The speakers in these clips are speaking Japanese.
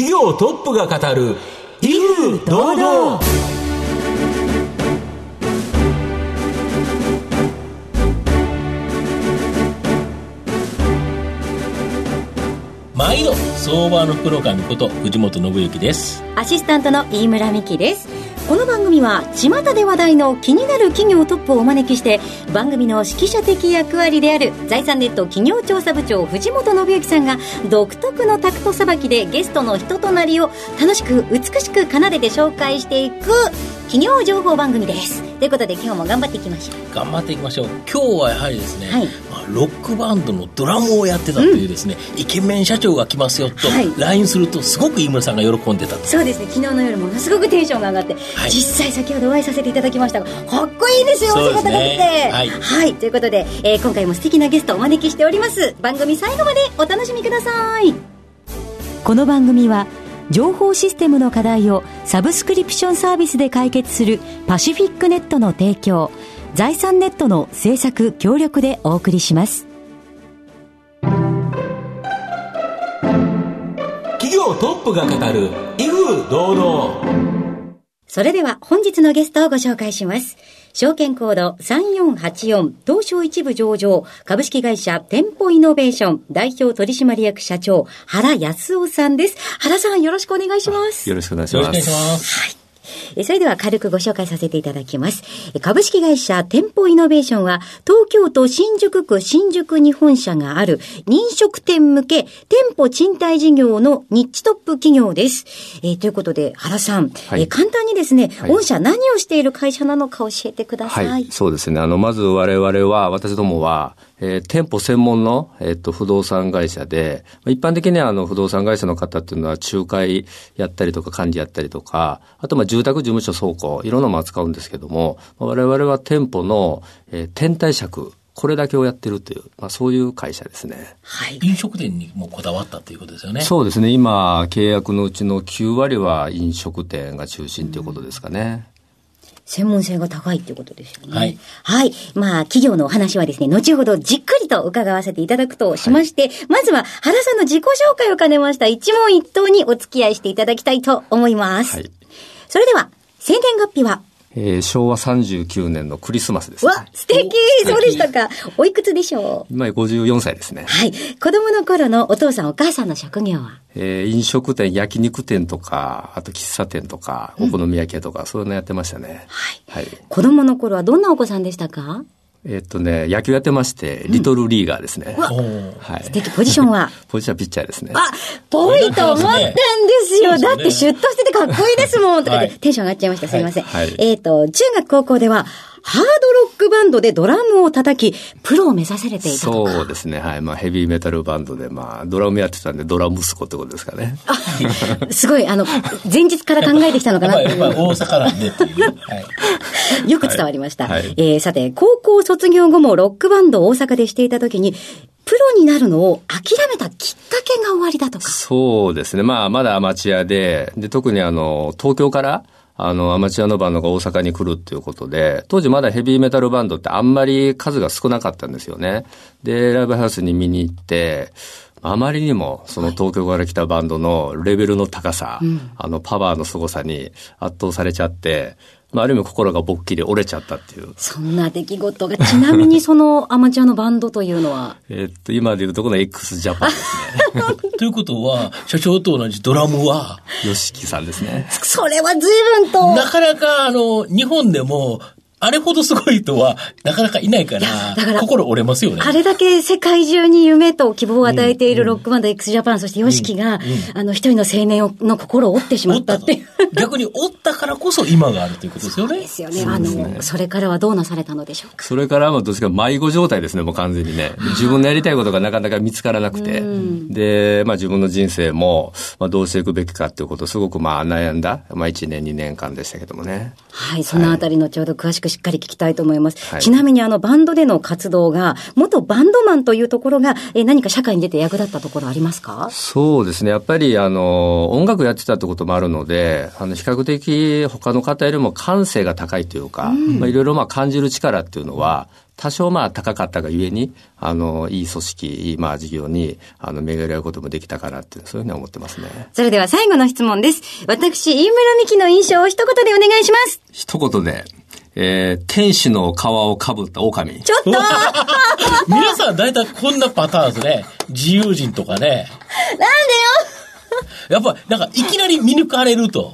企業トップが語る威風堂々。毎度相場のこと藤本信之です。アシスタントの飯村美希ですこの番組は巷で話題の気になる企業トップをお招きして番組の指揮者的役割である財産ネット企業調査部長藤本信之さんが独特のタクトさばきでゲストの人となりを楽しく美しく奏でて紹介していく企業情報番組です。ということで今日も頑張っていきましょう。頑張っていきましょう。今日はやはりですね、はい。ロックバンドのドラムをやってたというですね、うん、イケメン社長が来ますよと、はい、LINE するとすごく飯村さんが喜んでたそうですね。昨日の夜ものすごくテンションが上がって、はい、実際先ほどお会いさせていただきましたがかっこいいですよお仕事ができて、はい、はい、ということで、えー、今回も素敵なゲストをお招きしております。番組最後までお楽しみください。この番組は情報システムの課題をサブスクリプションサービスで解決するパシフィックネットの提供財産ネットの制作協力でお送りします。企業トップが語る威風堂々。それでは本日のゲストをご紹介します。証券コード3484東証一部上場株式会社店舗イノベーション代表取締役社長原康夫さんです。原さんよろしくお願いします。よろしくお願いします。よろしくお願いします。はい。それでは軽くご紹介させていただきます。株式会社店舗イノベーションは、東京都新宿区新宿に本社がある飲食店向け店舗賃貸事業のニッチトップ企業です。えー、ということで、原さん、はい、えー、簡単にですね、はい、御社何をしている会社なのか教えてください。はい、そうですね。あの、まず我々は、私どもは、えー、店舗専門の、えっ、と、不動産会社で、一般的にはあの、不動産会社の方っていうのは、仲介やったりとか、管理やったりとか、あと、まあ、住宅事務所倉庫、いろんなものを扱うんですけども、我々は店舗の、えー、天体借、これだけをやってるという、まあ、そういう会社ですね。はい。飲食店にもこだわったということですよね。そうですね。今、契約のうちの9割は飲食店が中心ということですかね。専門性が高いっていうことですよね。はい。はい。まあ、企業のお話はですね、後ほどじっくりと伺わせていただくとしまして、はい、まずは原さんの自己紹介を兼ねました一問一答にお付き合いしていただきたいと思います。はい。それでは、生年月日は？えー、昭和39年のクリスマスです、ね。わ、素敵そうでしたか。おいくつでしょう？今54歳ですね。はい。子供の頃のお父さんお母さんの職業は？えー、飲食店、焼肉店とか、あと喫茶店とか、お好み焼き屋とか、うん、そういうのやってましたね。はい。はい。子供の頃はどんなお子さんでしたか？えっとね、野球やってまして、リトルリーガーですね。うん、はい。素敵、ポジションは？ポジションはピッチャーですね。あ、ぽいと思ったんですよ。だってシュッとしててかっこいいですもん。とかで、テンション上がっちゃいました。すいません。はい、えっと、中学高校では、ハードロックバンドでドラムを叩き、プロを目指されていたとそうですね。はい。まあ、ヘビーメタルバンドで、まあ、ドラムやってたんで、ドラム息子ってことですかね。あ、すごい、あの、前日から考えてきたのかなっていう。大阪なんでっていう。はい、よく伝わりました。はい、えー、さて、高校卒業後もロックバンドを大阪でしていたときに、プロになるのを諦めたきっかけが終わりだとか。そうですね。まあ、まだアマチュアで、で、特にあの、東京から、あの、アマチュアのバンドが大阪に来るっていうことで、当時まだヘビーメタルバンドってあんまり数が少なかったんですよね。で、ライブハウスに見に行って、あまりにもその東京から来たバンドのレベルの高さ、はいあのパワーの凄さに圧倒されちゃって、まあ、ある意味心がぼっきり折れちゃったっていう。そんな出来事が、ちなみに そのアマチュアのバンドというのは？えっと、今でいうとこの x ジャパンですね。ということは、社長と同じドラムは、ヨシキさんですね。それは随分と。なかなか、あの、日本でも、あれほどすごい人はなかなかいないから、だから心折れますよね。あれだけ世界中に夢と希望を与えているロックバンド x ジャパン、そして YOSHIKI が、あの、一人の青年の心を折ってしまったっていう。逆に折ったからこそ今があるということですよね。そうですよね。あの、それからはどうなされたのでしょうか。それからはどっちか迷子状態ですね、もう完全にね。自分のやりたいことがなかなか見つからなくて。で、まあ自分の人生も、まあどうしていくべきかっていうことをすごくまあ悩んだ、まあ1年2年間でしたけどもね。はい、そのあたりのちょうど詳しくしっかり聞きたいと思います。はい、ちなみにあのバンドでの活動が、元バンドマンというところが、え何か社会に出て役立ったところありますか？そうですね。やっぱりあの、音楽やってたってこともあるので、あの、比較的他の方よりも感性が高いというか、うん、まあいろいろまあ感じる力っていうのは、多少まあ高かったがゆえに、あの、いい組織、いいまあ事業に、あの、巡り合うこともできたかなっていう、そういうふうに思ってますね。それでは最後の質問です。私、飯村美希の印象を一言でお願いします。一言で。えー、天使の皮をかぶった狼。ちょっと 皆さん大体こんなパターンですね。自由人とかね。なんでよ やっぱ、なんか、いきなり見抜かれると。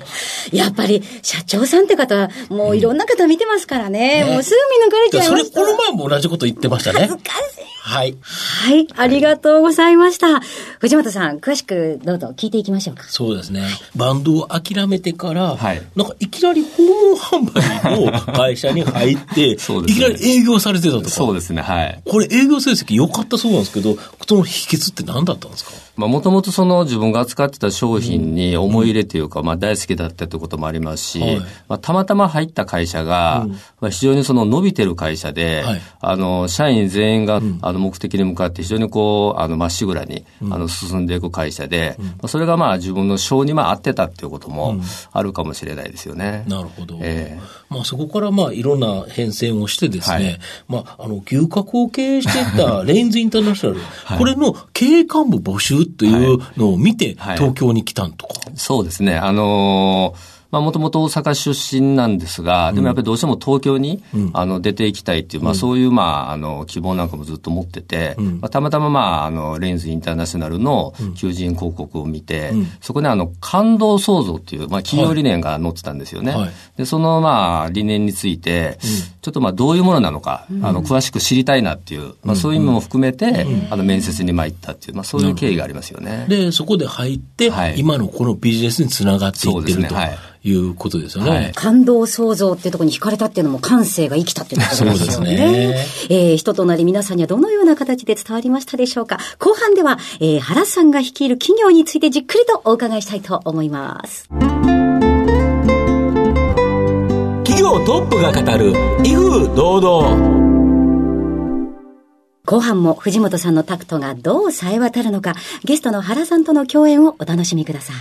やっぱり、社長さんって方は、もういろんな方見てますからね。うん、もうすぐ見抜かれちゃいました。それ、この前も同じこと言ってましたね。恥ずかしい。はい。はい。ありがとうございました。藤本さん、詳しくどうぞ聞いていきましょうか。そうですね。バンドを諦めてから、はい、なんかいきなり訪問販売の会社に入って、ね、いきなり営業されてたとか。そうですね。はい。これ営業成績良かったそうなんですけど、その秘訣って何だったんですか？まあ、もともとその自分が扱ってた商品に思い入れというか、まあ、大好きだったということもありますし、はい、まあ、たまたま入った会社が、まあ、非常にその伸びてる会社で、はい、あの、社員全員が、あの、目的に向かって非常にこう、あの、まっしぐらに、あの、進んでいく会社で、まあ、それがまあ、自分の性にまあ、合ってたっていうこともあるかもしれないですよね。なるほど。えー、まあ、そこからまあ、いろんな変遷をしてですね、はい、まあ、あの、牛角を経営していたレインズインターナショナル、これの経営幹部募集というのを見て、東京に来たんとか。そうですね。あのーまあ、もともと大阪出身なんですが、でもやっぱりどうしても東京に、うん、あの、出ていきたいっていう、まあ、そういう、まあ、あの、希望なんかもずっと持ってて、うん、まあ、たまたま、まあ、あの、レンズインターナショナルの求人広告を見て、うん、そこにあの、感動創造っていう、まあ、企業理念が載ってたんですよね。はい、で、その、まあ、理念について、ちょっと、まあ、どういうものなのか、あの、詳しく知りたいなっていう、まあ、そういう意味も含めて、あの、面接に参ったっていう、まあ、そういう経緯がありますよね。で、そこで入って、はい、今のこのビジネスにつながっていってると。いうことですよね。はい、感動創造っていうところに惹かれたっていうのも感性が生きたっていうことですよね。そうですね。えー、人となり皆さんにはどのような形で伝わりましたでしょうか？後半では、えー、原さんが率いる企業についてじっくりとお伺いしたいと思います。企業トップが語る、威風堂々。後半も藤本さんのタクトがどう冴え渡るのか、ゲストの原さんとの共演をお楽しみください。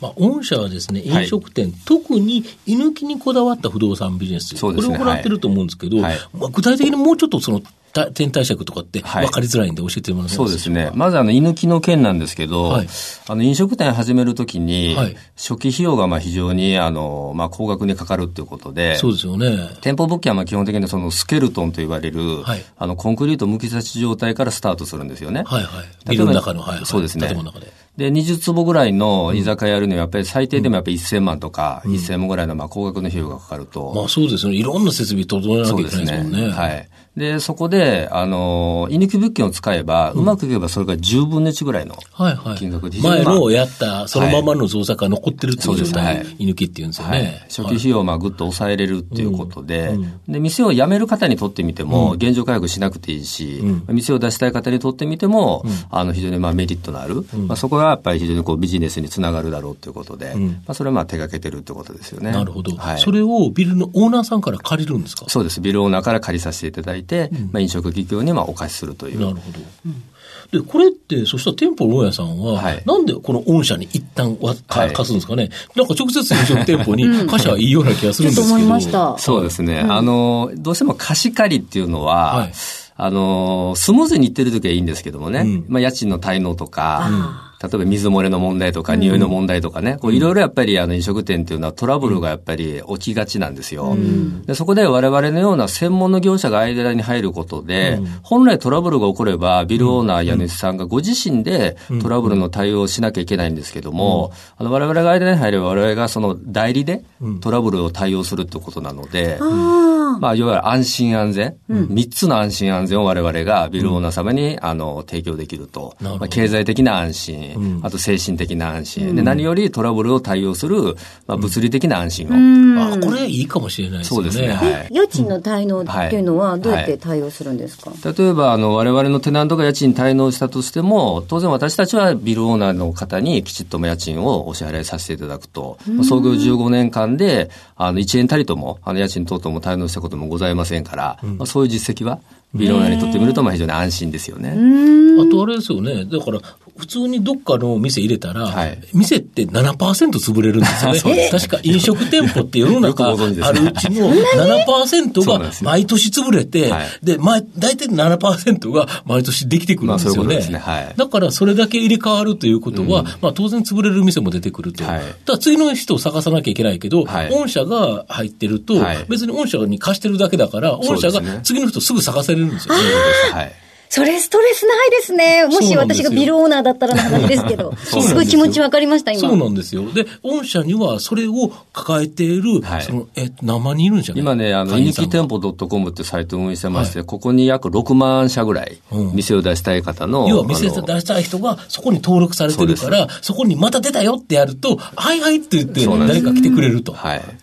まあ、御社はですね、飲食店、はい、特に居抜きにこだわった不動産ビジネス、ね、これを行ってると思うんですけど、はい、まあ、具体的にもうちょっとその天体尺とかって分かりづらいんで教えてもらえます？か、はい、そうですね。まずあの、居抜きの件なんですけど、はい、あの、飲食店始めるときに、はい、初期費用がまあ非常に、あの、まあ、高額にかかるっていうことで、そうですよね。店舗物件はまあ基本的にそのスケルトンと言われる、はい、あの、コンクリートむき出し状態からスタートするんですよね。はいはい。ビルの中の、はい、そうですね。建物の中で。で、20坪ぐらいの居酒屋やるには、やっぱり最低でもやっぱり1000万とか、1000万ぐらいのまあ高額の費用がかかると。まあそうですよね。いろんな設備整えなきゃいけないですもんね。はい。で、そこで、あの、居抜き物件を使えば、うまくいけばそれが10分の1ぐらいの金額で、はいはい、前のやった、そのままの造作が残ってるっていう状態、はい、居抜きっていうんですよね。はい、初期費用をまあぐっと抑えれるっていうことで、うん、で、店を辞める方にとってみても、現状回復しなくていいし、うん、店を出したい方にとってみても、うん、あの、非常にまあメリットのある、まあそこがやっぱり非常にこうビジネスにつながるだろうということで、まあそれはまあ手掛けてるってことですよね。なるほど。はい、それをビルのオーナーさんから借りるんですか？そうです。ビルオーナーから借りさせていただいて、まあ飲食企業にまあお貸しするという。なるほど。で、これって、そしたら店舗の大家さんは、はい、なんでこの御社に一旦は貸すんですかね、なんか直接飲食店舗に貸しはいいような気がするんですけど。そうですね。あの、どうしても貸し借りっていうのは、はい。あのスムーズにいってる時はいいんですけどもね、うん、まあ家賃の滞納とか、例えば水漏れの問題とか、匂いの問題とかね、いろいろやっぱりあの飲食店っていうのはトラブルがやっぱり起きがちなんですよ。でそこで我々のような専門の業者が間に入ることで、本来トラブルが起これば、ビルオーナー、家主さんがご自身でトラブルの対応をしなきゃいけないんですけども、あの我々が間に入れば我々がその代理でトラブルを対応するってことなので、まあ、いわゆる安心安全、三、つの安心安全を我々がビルオーナー様にあの提供できると、まあ、経済的な安心、心、うん、あと精神的な安心、うん、で、何よりトラブルを対応する、まあ、物理的な安心を。あ、これいいかもしれないですね。そうですね。はい、家賃の滞納っていうのはどうやって対応するんですか、はい、例えば、あの、我々のテナントが家賃滞納したとしても、当然私たちはビルオーナーの方にきちっと家賃をお支払いさせていただくと、創業15年間で、あの、1円たりとも、あの、家賃等々も滞納したこともございませんから、まあ、そういう実績は、ビルオーナーにとってみると、まあ非常に安心ですよね。あとあれですよね。だから、普通にどっかの店入れたら、はい、店って7%潰れるんですよね。確か飲食店舗って世の中あるうちの7%が 毎年潰れて、で、ま、大体7%が毎年できてくるんですよね。ね。はい、だからそれだけ入れ替わるということは、うん、まあ当然潰れる店も出てくると。はい、だ次の人を探さなきゃいけないけど、はい、御社が入ってると、別に御社に貸してるだけだから、御社が次の人すぐ探せれるんですよね。はいそれストレスないですね。もし私がビルオーナーだったらの話ですけど。すごい気持ちわかりました、今。そうなんですよ。で、御社にはそれを抱えている、はい、その、え、何万人いるんじゃない？今ね、あの、人気店舗 .com ってサイトを運営してまして、はい、ここに約6万社ぐらい、店を出したい方の。うん、要は店を出したい人がそこに登録されてるから、そこにまた出たよってやると、はいはいって言って、誰か来てくれると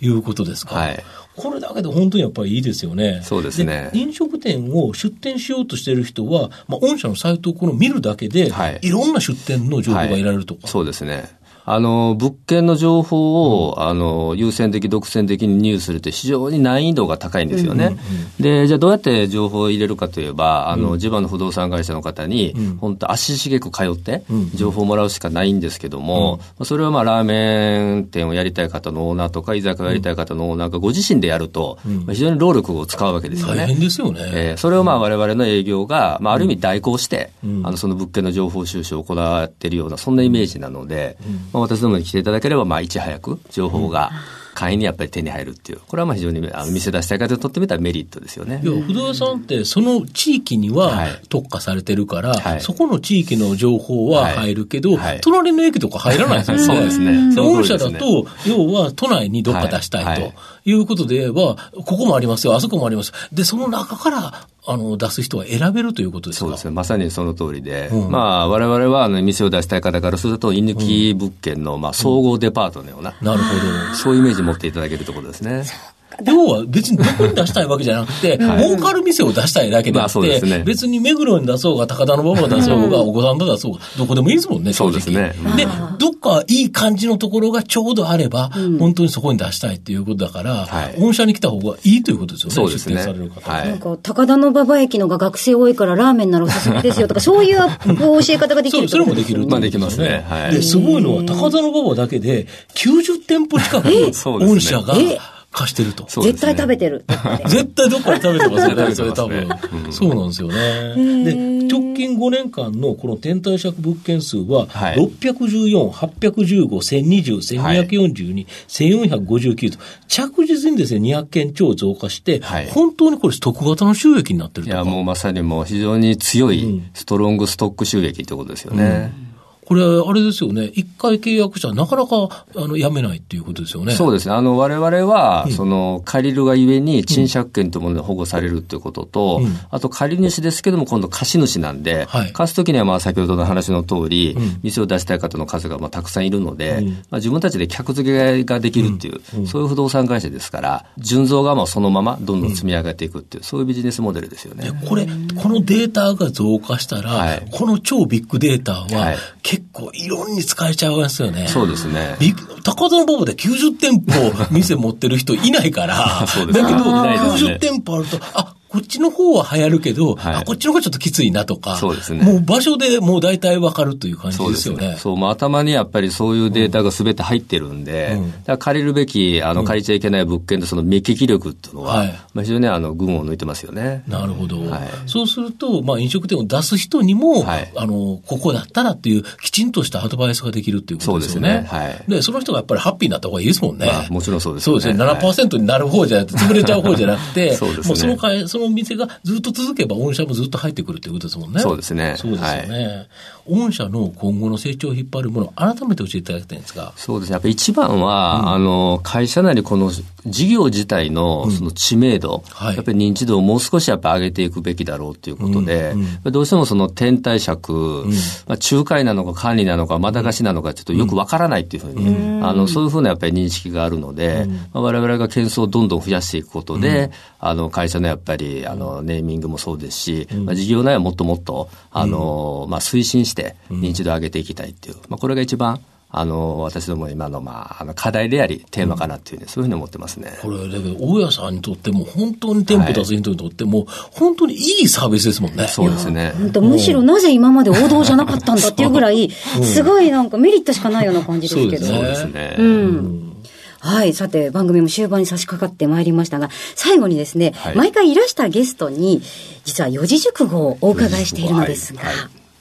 いうことですか？はいこれだけで本当にやっぱりいいですよね。そうですね。飲食店を出店しようとしている人は、まあ、御社のサイトをこの見るだけで、はい、いろんな出店の情報が得られるとか、はい、そうですね。あの、物件の情報を、うん、あの、優先的、独占的に入手するって非常に難易度が高いんですよね。で、じゃあどうやって情報を入れるかといえば、あの、地場の不動産会社の方に、うん、本当足しげく通って、情報をもらうしかないんですけども、うん、それはまあ、ラーメン店をやりたい方のオーナーとか、居酒屋をやりたい方のオーナーがご自身でやると、非常に労力を使うわけですよね。大変ですよね。えー、それをまあ、我々の営業が、まあ、ある意味代行して、あの、その物件の情報収集を行っているような、そんなイメージなので、まあ、私どもに来ていただければ、まあ、いち早く情報が、簡易にやっぱり手に入るっていう、これはまあ非常にあの店出したい方にとってみたらメリットですよね。いや、不動産ってその地域には特化されてるから、はい、そこの地域の情報は入るけど、はい。はい、隣の駅とか入らないですよね。そうですね。御社だと、要は都内にどっか出したいということで言えば、ここもありますよ、あそこもあります。で、その中からあの、出す人は選べるということですか？そうですね。まさにその通りで、うん、まあ、我々は、あの、店を出したい方からすると、居抜き物件の、まあ、総合デパートのような、うん、なるほど。そういうイメージ持っていただけるところですね。要は別にどこに出したいわけじゃなくて、はい、儲かる店を出したいだけであって、まあね、別に目黒に出そうが、高田の馬場出そうが、お子さんと出そうが、どこでもいいですもんね、そうですね。で、どっかいい感じのところがちょうどあれば、うん、本当にそこに出したいっていうことだから、はい、御社に来た方がいいということですよね、そうですね。される方。はい、なんか、高田の馬場駅のが学生多いからラーメンならおすすめですよとか、そういう教え方ができるそれもできる。まあできますね。はい。で、すごいのは、高田の馬場だけで90店舗近く、御社が、貸してると。絶対食べてる。絶対どっかで食べてますよね、それ多分。そうなんですよね。で、直近5年間のこの天体借物件数は、614、815、1020、1242、1459と、着実にですね、200件超増加して、本当にこれストック型の収益になってるいや、もうまさにもう非常に強いストロングストック収益ってことですよね。これ、あれですよね、一回契約したらなかなかあの辞めないっていうことですよね。そうですね。あの、我々は、うん、その、借りるがゆえに賃借権というもので保護されるっていうことと、うん、あと借り主ですけども、今度貸主なんで、はい、貸すときにはまあ先ほどの話の通り、うん、店を出したい方の数がまあたくさんいるので、まあ、自分たちで客付けができるっていう、そういう不動産会社ですから、純増がもうそのままどんどん積み上げていくっていう、そういうビジネスモデルですよね。これ、このデータが増加したら、はい、この超ビッグデータは、結構いろんに使えちゃいますよね。そうですね。高田のボブで90店舗店持ってる人いないから、だけど、90店舗あると、あ、こっちの方は流行るけど、はい、あこっちの方がちょっときついなとか、そうですね。もう場所でもう大体わかるという感じですよね。そうですね。そう、まあ、頭にやっぱりそういうデータがすべて入ってるんで、うん、だ借りるべき、あの、借りちゃいけない物件のその目利き力っていうのは、はい、まあ、非常にあの、群を抜いてますよね。なるほど。はい、そうすると、まあ、飲食店を出す人にも、はい、あの、ここだったらっていう、きちんとしたアドバイスができるっていうことですよね。そうですね。はい。で、その人がやっぱりハッピーになった方がいいですもんね。まあ、もちろんそうですね。そうですね。7%になる方じゃなくて、潰れちゃう方じゃなくて、そうですね。もうそのかその店がずっと続けば御社もずっと入ってくるということですもんね。そうですね。そうですよね。はい、御社の今後の成長を引っ張るもの、改めて教えていただきたいんですが。そうですね。やっぱり一番は、うん、あの、会社なりこの事業自体のその知名度、うんはい、やっぱり認知度をもう少しやっぱ上げていくべきだろうということで、うん。うん、どうしてもその天体尺、うん、まあ、仲介なのか管理なのか、まだ貸しなのか、ちょっとよくわからないっていうふうに、うん、あの、そういうふうなやっぱり認識があるので、まあ、我々が件数をどんどん増やしていくことで、あの、会社のやっぱり、あの、ネーミングもそうですし、まあ、事業内はもっともっと、あの、まあ、推進して認知度を上げていきたいっていう、まあ、これが一番、あの、私ども今の、まあ、あの課題であり、テーマかなっていうね、うん、そういうふうに思ってますね。これ、だけど、大家さんにとっても、本当に店舗出す人にとっても、はい、本当にいいサービスですもんね。そうですね。本当、むしろなぜ今まで王道じゃなかったんだっていうぐらい、すごいなんかメリットしかないような感じですけど。そうですね。うん。はい。さて、番組も終盤に差し掛かってまいりましたが、最後にですね、はい、毎回いらしたゲストに、実は四字熟語をお伺いしているのですが、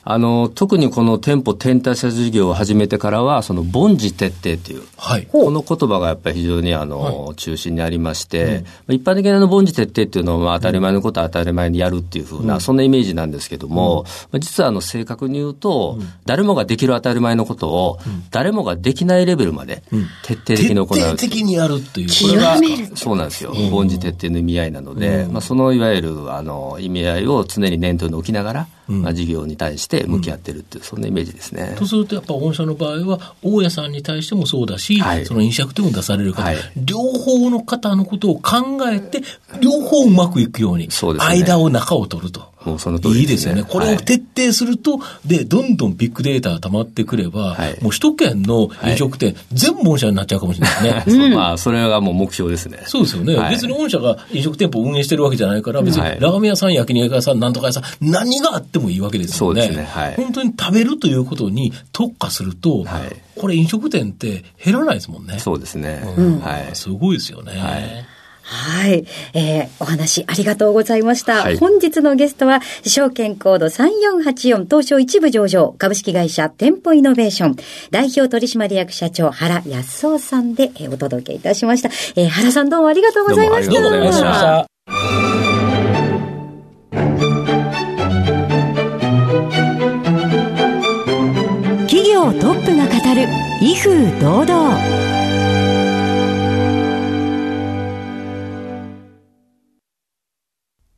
あの、特にこの店舗転退者事業を始めてからは、その凡事徹底という、はい、この言葉がやっぱり非常にあの、はい、中心にありまして、うん、一般的なの凡事徹底っていうのは、当たり前のことは当たり前にやるっていうふうな、うん、そんなイメージなんですけども、うん、実はあの、正確に言うと、誰もができる当たり前のことを、誰もができないレベルまで徹底的に行う。徹底的にやるっていう。これが、そうなんですよ。凡事徹底の意味合いなので、まあ、そのいわゆる、あの、意味合いを常に念頭に置きながら、まあ、事業に対して向き合ってるっていう、そんなイメージですね。とすると、やっぱ御社の場合は、大家さんに対してもそうだし、はい、その飲食店を出される方、はい、両方の方のことを考えて、両方うまくいくように、そうですね、間を中を取ると。もうその通り、ね、いいですよね。これを徹底すると、はい、で、どんどんビッグデータが溜まってくれば、はい、もう首都圏の飲食店、はい、全部御社になっちゃうかもしれないですね。うん、まあ、それがもう目標ですね。そうですよね。別に御社が飲食店舗を運営してるわけじゃないから、別にラーメン屋さん、焼肉屋さん、なんとか屋さん、何があってもいいわけですよね。そうですね。はい。本当に食べるということに特化すると、はい、これ飲食店って減らないですもんね。そうですね。うん、はい。すごいですよね。はいはい。えー、お話ありがとうございました。はい、本日のゲストは、証券コード3484東証一部上場株式会社店舗イノベーション代表取締役社長原康夫さんで、えー、お届けいたしました。えー、原さんどうもありがとうございました。どうもありがとうございました。企業トップが語る威風堂々。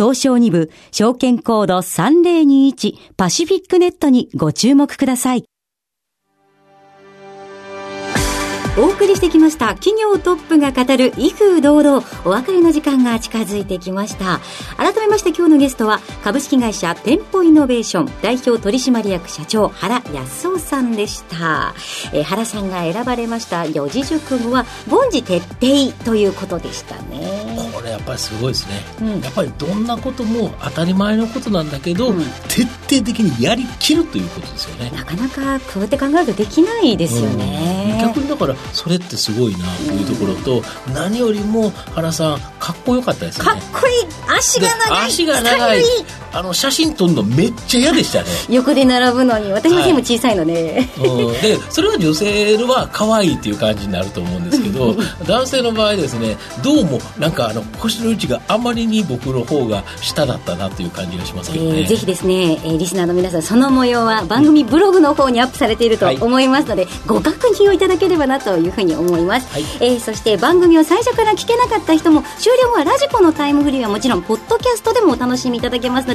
東証2部証券コード3021パシフィックネットにご注目ください。お送りしてきました。企業トップが語る威風堂々お別れの時間が近づいてきました。改めまして今日のゲストは株式会社店舗イノベーション代表取締役社長原康夫さんでした、えー、原さんが選ばれました四字熟語は凡事徹底ということでしたね。これやっぱりすごいですね、うん、やっぱりどんなことも当たり前のことなんだけど、うん、徹底的にやりきるということですよね。なかなかこうやって考えるとできないですよね、うん、逆にだからそれってすごいなというところと、何よりも原さんかっこよかったですよね。かっこいい。足が長い。足が長いあの写真撮るのめっちゃ嫌でしたね。横で並ぶのに私の背も小さいので、はい、うん、でそれは女性は可愛いっていう感じになると思うんですけど男性の場合ですねどうもなんかあの腰の位置があまりに僕の方が下だったなという感じがしますけどね、えー、ぜひですね、えー、リスナーの皆さんその模様は番組ブログの方にアップされていると思いますので、はい、ご確認をいただければなというふうに思います、はい、えー、そして番組を最初から聞けなかった人も終了後はラジコのタイムフリーはもちろんポッドキャストでもお楽しみいただけますの